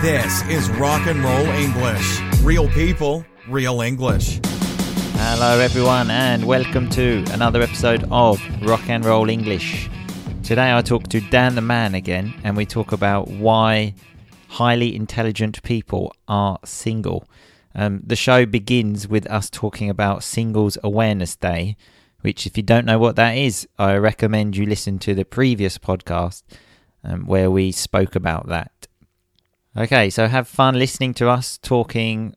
This is Rock and Roll English. Real people, real English. Hello, everyone, and welcome to another episode of Rock and Roll English. Today, I talk to Dan the Man again, and we talk about why highly intelligent people are single. Um, the show begins with us talking about Singles Awareness Day, which, if you don't know what that is, I recommend you listen to the previous podcast um, where we spoke about that. Okay, so have fun listening to us talking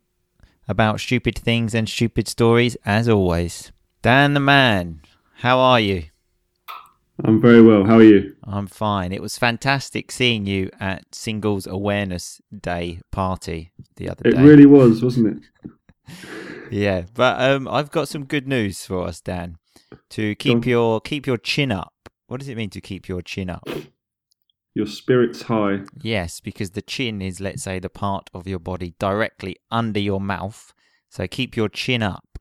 about stupid things and stupid stories as always. Dan the man, how are you? I'm very well. How are you? I'm fine. It was fantastic seeing you at Singles Awareness Day party the other It day. It really was, wasn't it? yeah, but um, I've got some good news for us, Dan. To keep your keep your chin up. What does it mean to keep your chin up? Your spirit's high. Yes, because the chin is, let's say, the part of your body directly under your mouth. So keep your chin up.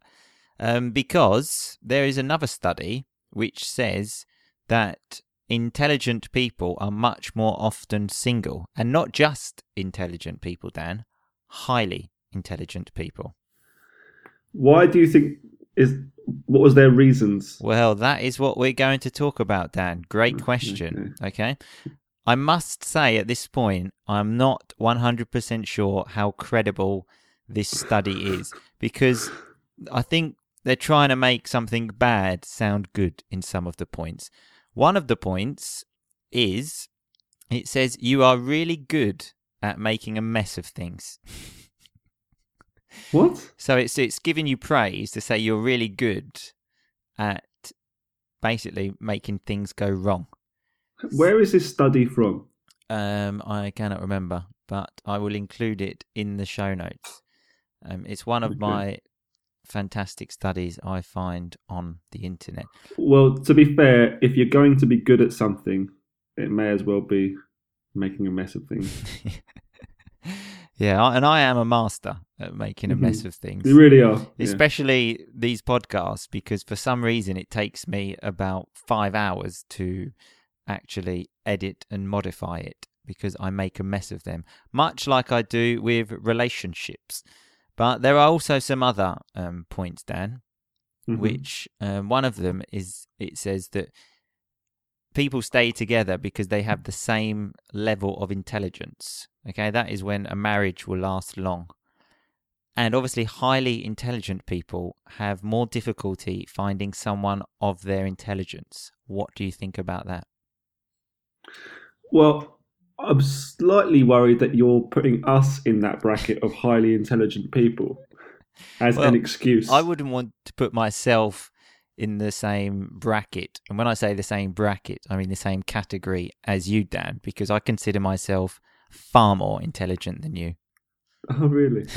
Um, because there is another study which says that intelligent people are much more often single. And not just intelligent people, Dan, highly intelligent people. Why do you think is what was their reasons? Well, that is what we're going to talk about, Dan. Great question. Okay. I must say at this point, I'm not 100% sure how credible this study is because I think they're trying to make something bad sound good in some of the points. One of the points is it says you are really good at making a mess of things. What? So it's it's giving you praise to say you're really good at basically making things go wrong. Where is this study from? Um, I cannot remember, but I will include it in the show notes. Um, it's one of Okay. my fantastic studies I find on the internet. Well, to be fair, if you're going to be good at something, it may as well be making a mess of things. yeah, and I am a master at making a mess Mhm. of things. You really are. Yeah. especially these podcasts because for some reason it takes me about five hours to actually edit and modify it because I make a mess of them, much like I do with relationships. But there are also some other um, points, Dan, Mhm. which um, one of them is it says that people stay together because they have the same level of intelligence. Okay, that is when a marriage will last long. And obviously, highly intelligent people have more difficulty finding someone of their intelligence. What do you think about that? Well, I'm slightly worried that you're putting us in that bracket of highly intelligent people as Well, an excuse. I wouldn't want to put myself in the same bracket. And when I say the same bracket, I mean the same category as you, Dan, because I consider myself far more intelligent than you. Oh, really?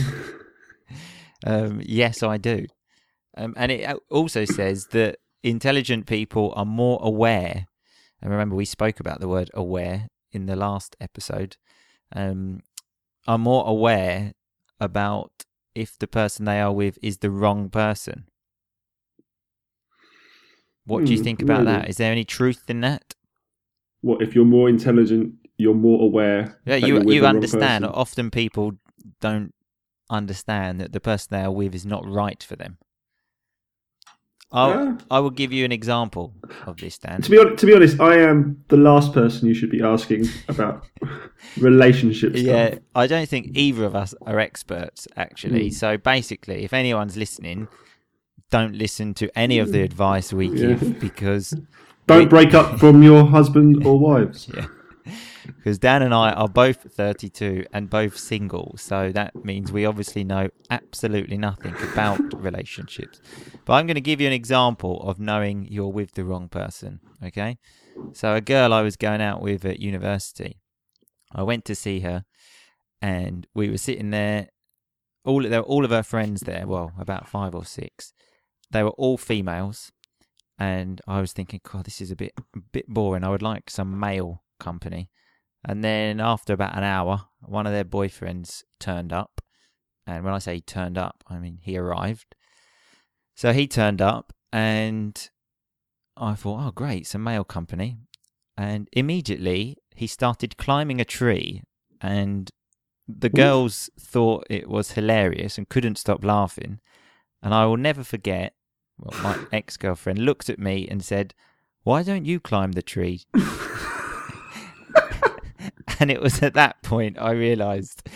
Um, yes, I do. Um, and it also says that intelligent people are more aware. And remember, we spoke about the word aware in the last episode. Um, are more aware about if the person they are with is the wrong person. What do you Hmm, think about that? really? Is there any truth in that? what if you're more intelligent? You're more aware. Yeah, you you understand. Often people don't understand that the person they are with is not right for them. I'll. I will give you an example of this, Dan. To be hon- to be honest, I am the last person you should be asking about relationships. Yeah, I don't think either of us are experts, actually. Mm. So basically, if anyone's listening, don't listen to any of the advice we Yeah. give because Don't break up from your husband or wives. yeah. Because Dan and I are both 32 and both single, so that means we obviously know absolutely nothing about relationships. But I'm going to give you an example of knowing you're with the wrong person, okay? So, a girl I was going out with at university, I went to see her, and we were sitting there. All there were all of her friends there. Well, about five or six. They were all females, and I was thinking, God, this is a bit a bit boring. I would like some male company. And then after about an hour, one of their boyfriends turned up. And when I say he turned up, I mean he arrived. So he turned up and I thought, oh, great, some male company. And immediately he started climbing a tree and the girls thought it was hilarious and couldn't stop laughing. And I will never forget. Well, my ex girlfriend looked at me and said, "Why don't you climb the tree?" and it was at that point I realised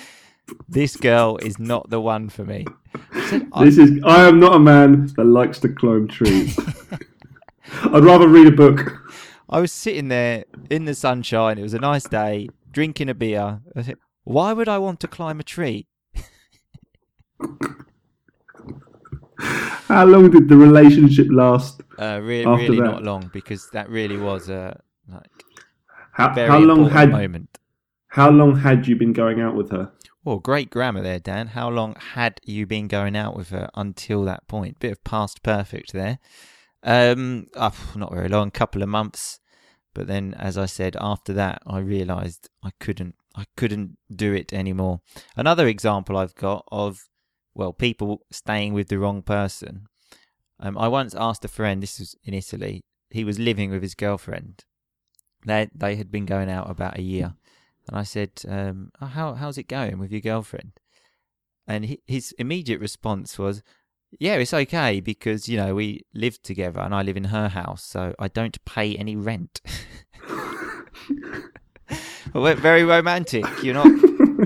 this girl is not the one for me. I said, This is. I am not a man that likes to climb trees. I'd rather read a book. I was sitting there in the sunshine. It was a nice day, drinking a beer. I said, Why would I want to climb a tree? How long did the relationship last? Uh, re- really that. not long because that really was a like How, very how long had moment. How long had you been going out with her? Well, great grammar there, Dan. How long had you been going out with her until that point? Bit of past perfect there. Um, uh, not very long, couple of months. But then, as I said, after that, I realised I couldn't, I couldn't do it anymore. Another example I've got of, well, people staying with the wrong person. Um, I once asked a friend. This was in Italy. He was living with his girlfriend. They they had been going out about a year, and I said, um, oh, "How how's it going with your girlfriend?" And he, his immediate response was, "Yeah, it's okay because you know we live together and I live in her house, so I don't pay any rent." well, very romantic. You're not.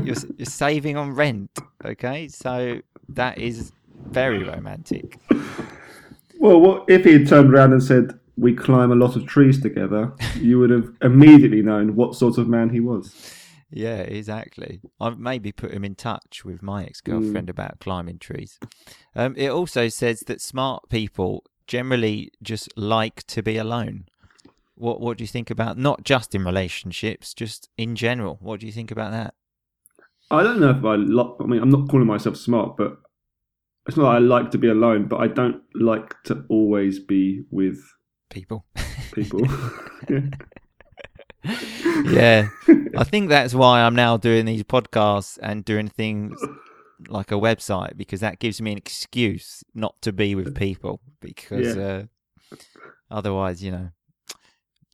You're, you're saving on rent. Okay, so that is very romantic. Well, what if he had turned around and said, "We climb a lot of trees together"? You would have immediately known what sort of man he was. Yeah, exactly. I've maybe put him in touch with my ex girlfriend about climbing trees. Um, it also says that smart people generally just like to be alone. What What do you think about not just in relationships, just in general? What do you think about that? I don't know if I like. I mean, I'm not calling myself smart, but it's not that I like to be alone. But I don't like to always be with People. people. yeah, I think that's why I'm now doing these podcasts and doing things like a website because that gives me an excuse not to be with people because uh, otherwise, you know,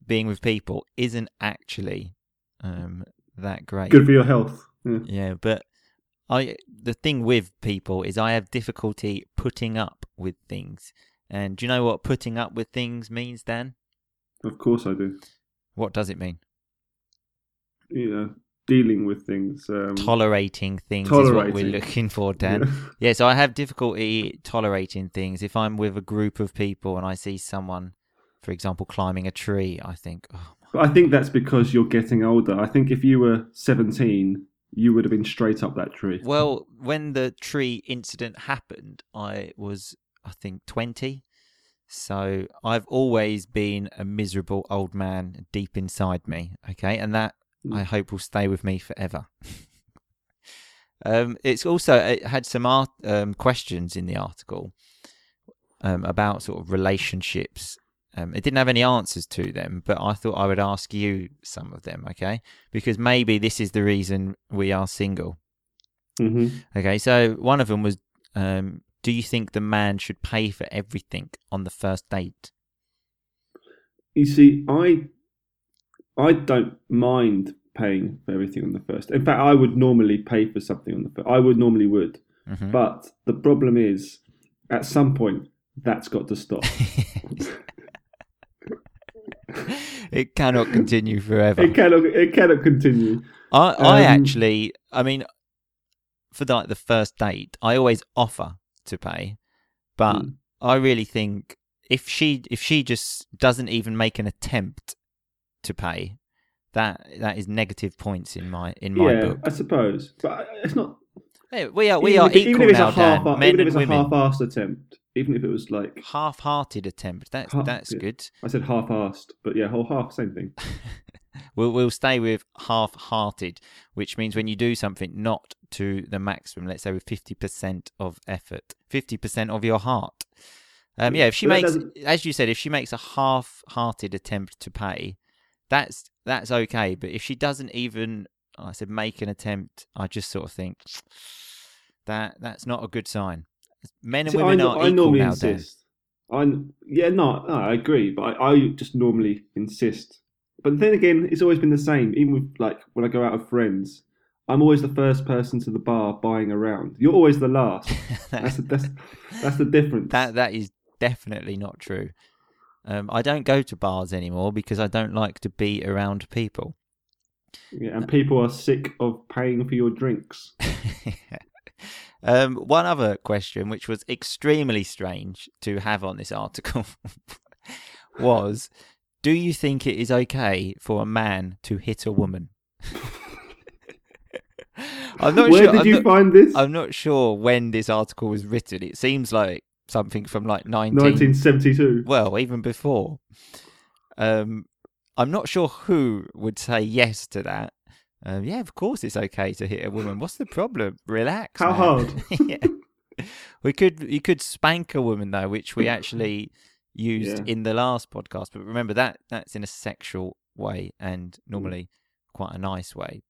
being with people isn't actually um, that great. Good for your health. Yeah. Yeah, but I the thing with people is I have difficulty putting up with things. And do you know what putting up with things means, Dan? Of course, I do. What does it mean? You know, dealing with things. Um, Tolerating things is what we're looking for, Dan. yeah. Yeah, so I have difficulty tolerating things. If I'm with a group of people and I see someone, for example, climbing a tree, I think, oh, But I think that's because you're getting older. I think if you were 17, you would have been straight up that tree. well, when the tree incident happened, I was, I think, 20. So I've always been a miserable old man deep inside me. Okay. And that I hope will stay with me forever. um, it's also, it had some art, um, questions in the article um, about sort of relationships. Um, it didn't have any answers to them, but I thought I would ask you some of them, okay? Because maybe this is the reason we are single. hmm Okay, so one of them was um, Do you think the man should pay for everything on the first date? You see, I I don't mind paying for everything on the first. In fact, I would normally pay for something on the first. I would normally would. Mhm. But the problem is, at some point, that's got to stop. it cannot continue forever. it cannot. It cannot continue. I, I Um, actually, I mean, for like the first date, I always offer to pay, but Mm. I really think if she if she just doesn't even make an attempt to pay, that that is negative points in my in my yeah, book. I suppose. But it's not. Hey, we are we even are if, equal even if it's now, a half, Dan. Men even if it's a women. half-assed attempt, even if it was like Half-hearted attempt. That's Ha- that's yeah. good. I said half-assed, but yeah, whole half, same thing. We'll we'll stay with half-hearted, which means when you do something not to the maximum, let's say with fifty percent of effort, fifty percent of your heart. Um, yeah, if she makes, as you said, if she makes a half-hearted attempt to pay, that's that's okay. But if she doesn't even, I said, make an attempt, I just sort of think that that's not a good sign. Men and See, women I, are I equal normally now, Dan. insist. I yeah, no, no, I agree, but I, I just normally insist. But then again, it's always been the same. Even with like when I go out with friends, I'm always the first person to the bar buying around. You're always the last. That's the, that's, that's the difference. That that is definitely not true. Um, I don't go to bars anymore because I don't like to be around people. yeah, and people are sick of paying for your drinks. um, one other question, which was extremely strange to have on this article, was: Do you think it is okay for a man to hit a woman? I'm not Where sure. did I'm you not, find this? I'm not sure when this article was written. It seems like something from like 19, 1972. well, even before. Um, I'm not sure who would say yes to that. Um, yeah, of course it's okay to hit a woman. What's the problem? Relax. How man. hard? yeah. We could you could spank a woman though, which we actually used Yeah. in the last podcast. But remember that that's in a sexual way and normally quite a nice way.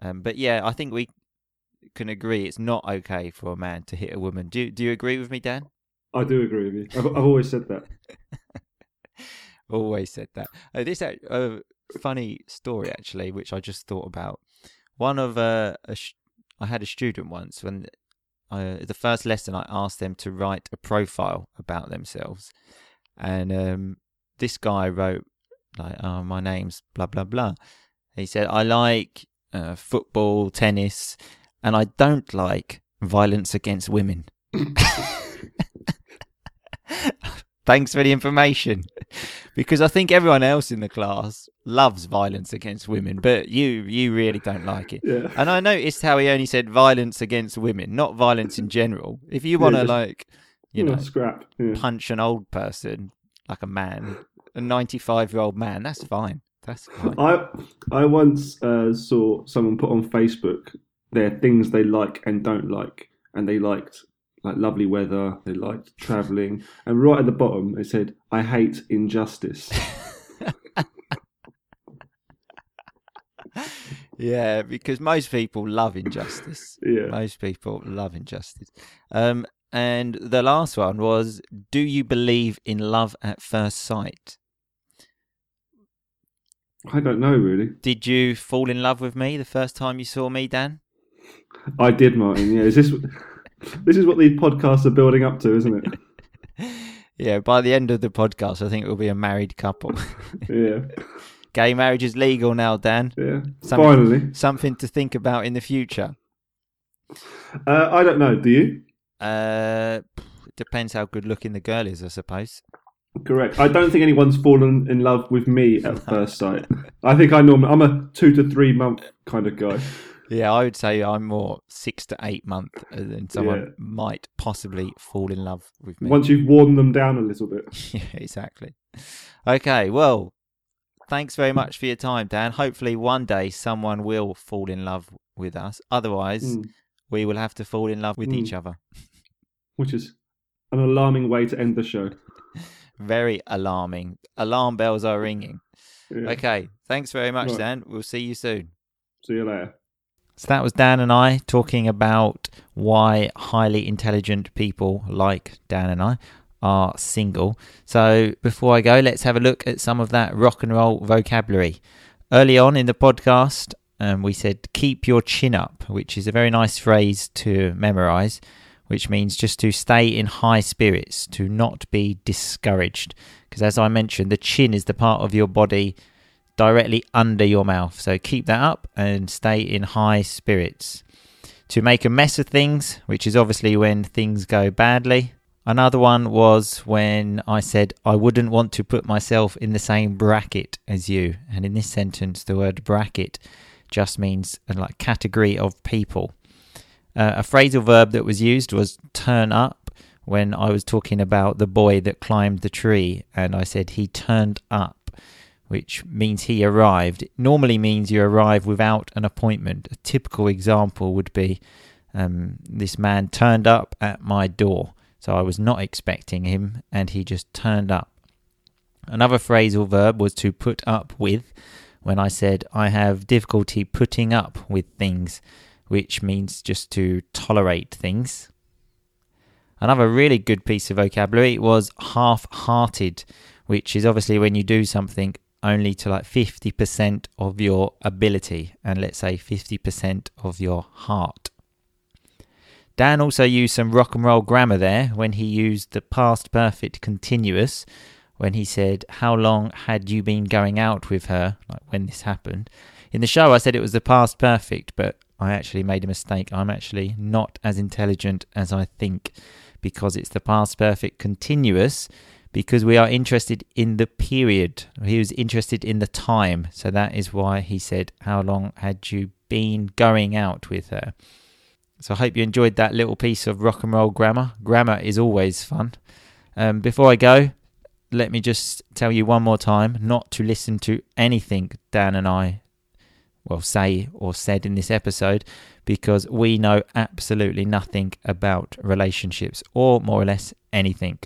Um, but yeah, I think we can agree it's not okay for a man to hit a woman. Do do you agree with me, Dan? I do agree with you. I've, I've always said that. Always said that. Uh, this a uh, funny story actually, which I just thought about. One of uh, a sh- I had a student once when uh, the first lesson I asked them to write a profile about themselves, and um, this guy wrote like, "Oh, my name's blah blah blah." He said, "I like uh, football, tennis, and I don't like violence against women." Thanks for the information. Because I think everyone else in the class loves violence against women, but you you really don't like it. Yeah. And I noticed how he only said violence against women, not violence in general. If you want to just- like, you know, scrap. Yeah. punch an old person like a man, a 95 year old man, that's fine. That's fine. I I once uh, saw someone put on Facebook their things they like and don't like, and they liked like lovely weather, they liked traveling, and right at the bottom it said, "I hate injustice." yeah, because most people love injustice. Yeah. Most people love injustice. Um, and the last one was Do you believe in love at first sight? I don't know really. Did you fall in love with me the first time you saw me, Dan? I did, Martin. Yeah, is this this is what these podcasts are building up to, isn't it? Yeah, by the end of the podcast, I think we'll be a married couple. Yeah, Gay marriage is legal now, Dan. yeah. Something- Finally, Something to think about in the future. uh, I don't know. Do you? Uh, it depends how good looking the girl is, I suppose. Correct. I don't think anyone's fallen in love with me at first sight. I think I normally I'm a two to three month kind of guy. Yeah, I would say I'm more six to eight month, and someone Yeah. might possibly fall in love with me. Once you've worn them down a little bit. yeah, exactly. Okay, well, thanks very much for your time, Dan. Hopefully, one day someone will fall in love with us. Otherwise, Mm. we will have to fall in love with Mm. each other. which is an alarming way to end the show. Very alarming. Alarm bells are ringing. Yeah. Okay, thanks very much, Right. Dan. We'll see you soon. See you later. So that was Dan and I talking about why highly intelligent people like Dan and I are single. So before I go, let's have a look at some of that rock and roll vocabulary. Early on in the podcast, um, we said keep your chin up, which is a very nice phrase to memorize, which means just to stay in high spirits, to not be discouraged. Because as I mentioned, the chin is the part of your body directly under your mouth. So keep that up and stay in high spirits. To make a mess of things, which is obviously when things go badly. Another one was when I said I wouldn't want to put myself in the same bracket as you. And in this sentence, the word bracket just means a like category of people. Uh, a phrasal verb that was used was turn up when I was talking about the boy that climbed the tree and I said he turned up which means he arrived. It normally means you arrive without an appointment. A typical example would be um, this man turned up at my door. So I was not expecting him and he just turned up. Another phrasal verb was to put up with when I said I have difficulty putting up with things, which means just to tolerate things. Another really good piece of vocabulary was half hearted, which is obviously when you do something only to like 50% of your ability and let's say 50% of your heart. Dan also used some rock and roll grammar there when he used the past perfect continuous when he said, How long had you been going out with her? Like when this happened. In the show, I said it was the past perfect, but I actually made a mistake. I'm actually not as intelligent as I think because it's the past perfect continuous because we are interested in the period. He was interested in the time. So that is why he said, How long had you been going out with her? So I hope you enjoyed that little piece of rock and roll grammar. Grammar is always fun. Um, before I go, let me just tell you one more time not to listen to anything Dan and I well say or said in this episode because we know absolutely nothing about relationships or more or less anything.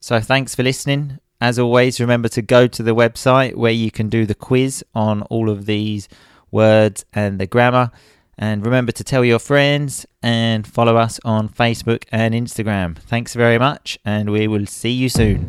So thanks for listening. As always, remember to go to the website where you can do the quiz on all of these words and the grammar. And remember to tell your friends and follow us on Facebook and Instagram. Thanks very much, and we will see you soon.